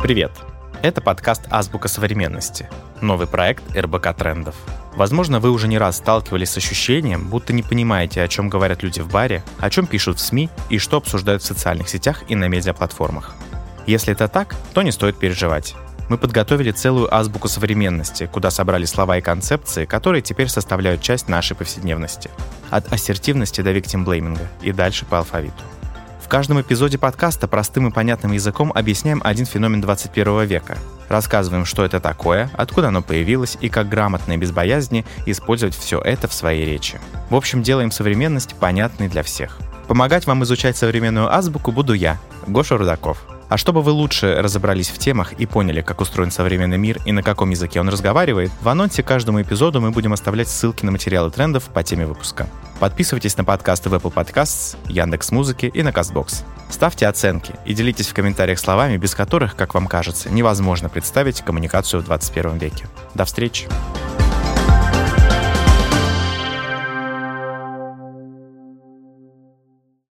Привет! Это подкаст «Азбука современности», новый проект РБК Трендов. Возможно, вы уже не раз сталкивались с ощущением, будто не понимаете, о чем говорят люди в баре, о чем пишут в СМИ и что обсуждают в социальных сетях и на медиаплатформах. Если это так, то не стоит переживать. Мы подготовили целую азбуку современности, куда собрали слова и концепции, которые теперь составляют часть нашей повседневности. От ассертивности до виктимблейминга и дальше по алфавиту. В каждом эпизоде подкаста простым и понятным языком объясняем один феномен 21 века. Рассказываем, что это такое, откуда оно появилось и как грамотно и без боязни использовать все это в своей речи. В общем, делаем современность понятной для всех. Помогать вам изучать современную азбуку буду я, Гоша Рудаков. А чтобы вы лучше разобрались в темах и поняли, как устроен современный мир и на каком языке он разговаривает, в анонсе каждому эпизоду мы будем оставлять ссылки на материалы трендов по теме выпуска. Подписывайтесь на подкасты в Apple Podcasts, Яндекс Музыки и на Castbox. Ставьте оценки и делитесь в комментариях словами, без которых, как вам кажется, невозможно представить коммуникацию в 21 веке. До встречи!